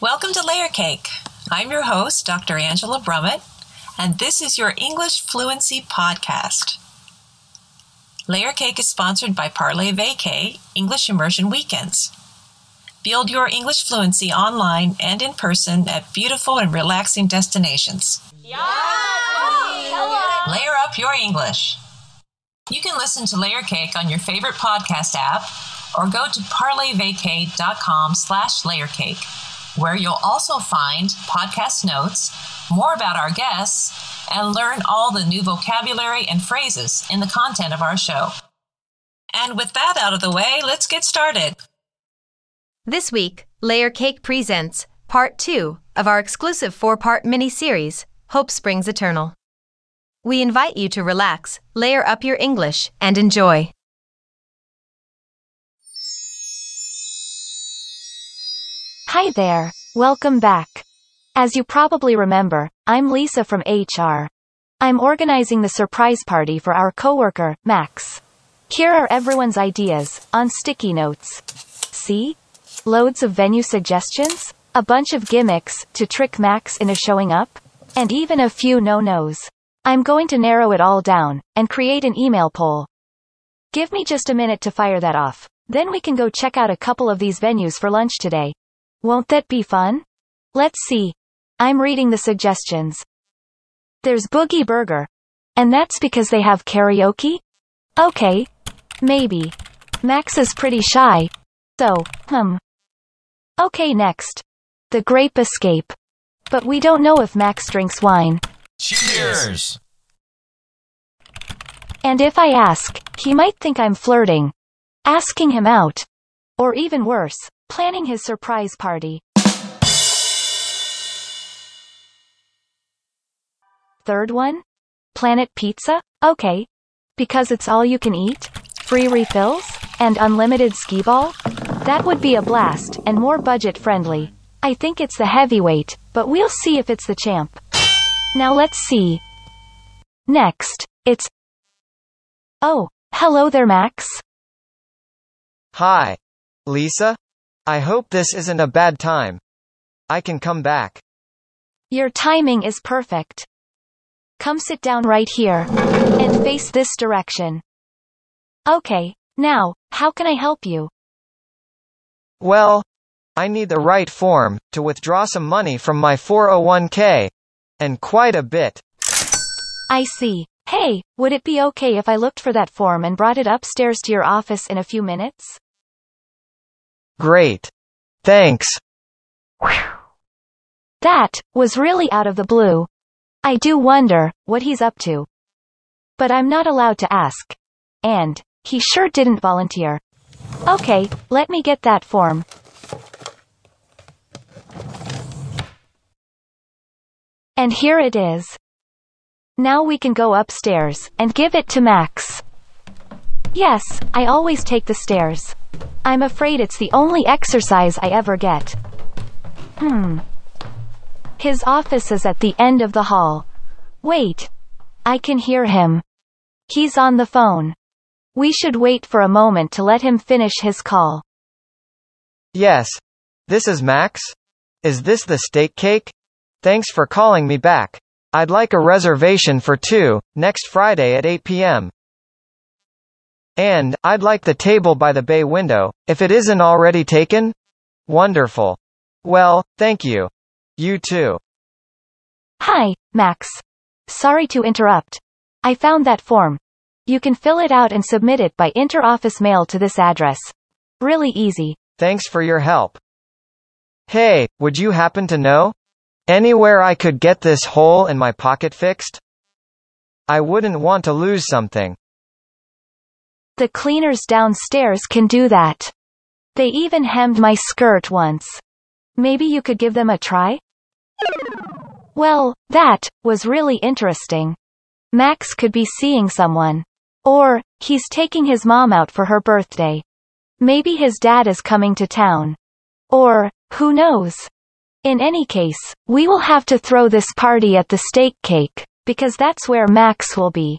Welcome to Layer Cake. I'm your host, Dr. Angela Brummett, and this is your English Fluency Podcast. Layer Cake is sponsored by Parlay Vacay English Immersion Weekends. Build your English fluency online and in person at beautiful and relaxing destinations. Yeah! Layer up your English. You can listen to Layer Cake on your favorite podcast app or go to parlayvacay.com slash layercake where you'll also find podcast notes, more about our guests, and learn all the new vocabulary and phrases in the content of our show. And with that out of the way, let's get started. This week, Layer Cake presents part two of our exclusive four part mini series, Hope Springs Eternal. We invite you to relax, layer up your English, and enjoy. Hi there. Welcome back. As you probably remember, I'm Lisa from HR. I'm organizing the surprise party for our coworker, Max. Here are everyone's ideas, on sticky notes. See? Loads of venue suggestions? A bunch of gimmicks, to trick Max into showing up? And even a few no-nos. I'm going to narrow it all down, and create an email poll. Give me just a minute to fire that off. Then we can go check out a couple of these venues for lunch today. Won't that be fun? Let's see. I'm reading the suggestions. There's Boogie Burger. And that's because they have karaoke? Okay. Maybe. Max is pretty shy. So, hmm. Okay, next. The Grape Escape. But we don't know if Max drinks wine. Cheers! And if I ask, he might think I'm flirting. Asking him out. Or even worse, planning his surprise party. Third one? Planet Pizza? Okay. Because it's all you can eat? Free refills? And unlimited skee ball? That would be a blast, and more budget friendly. I think it's the heavyweight, but we'll see if it's the champ. Now let's see. Next, it's. Oh, hello there, Max. Hi. Lisa? I hope this isn't a bad time. I can come back. Your timing is perfect. Come sit down right here. And face this direction. Okay, now, how can I help you? Well, I need the right form to withdraw some money from my 401k. And quite a bit. I see. Hey, would it be okay if I looked for that form and brought it upstairs to your office in a few minutes? Great. Thanks. That was really out of the blue. I do wonder what he's up to. But I'm not allowed to ask. And he sure didn't volunteer. Okay, let me get that form. And here it is. Now we can go upstairs and give it to Max. Yes, I always take the stairs. I'm afraid it's the only exercise I ever get. Hmm. His office is at the end of the hall. Wait. I can hear him. He's on the phone. We should wait for a moment to let him finish his call. Yes. This is Max? Is this the steak cake? Thanks for calling me back. I'd like a reservation for two, next Friday at 8 p.m. And, I'd like the table by the bay window, if it isn't already taken? Wonderful. Well, thank you. You too. Hi, Max. Sorry to interrupt. I found that form. You can fill it out and submit it by inter-office mail to this address. Really easy. Thanks for your help. Hey, would you happen to know? Anywhere I could get this hole in my pocket fixed? I wouldn't want to lose something. The cleaners downstairs can do that. They even hemmed my skirt once. Maybe you could give them a try? Well, that was really interesting. Max could be seeing someone. Or, he's taking his mom out for her birthday. Maybe his dad is coming to town. Or, who knows? In any case, we will have to throw this party at the steak cake, because that's where Max will be.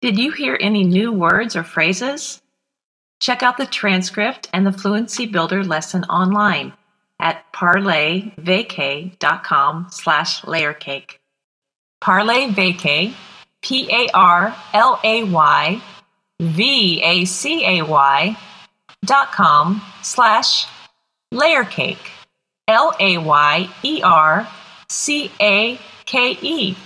Did you hear any new words or phrases? Check out the transcript and the Fluency Builder lesson online at parlayvacay.com slash layercake. Parlay Vacay, P-A-R-L-A-Y V-A-C-A-Y dot com slash layercake, L-A-Y-E-R C-A-K-E.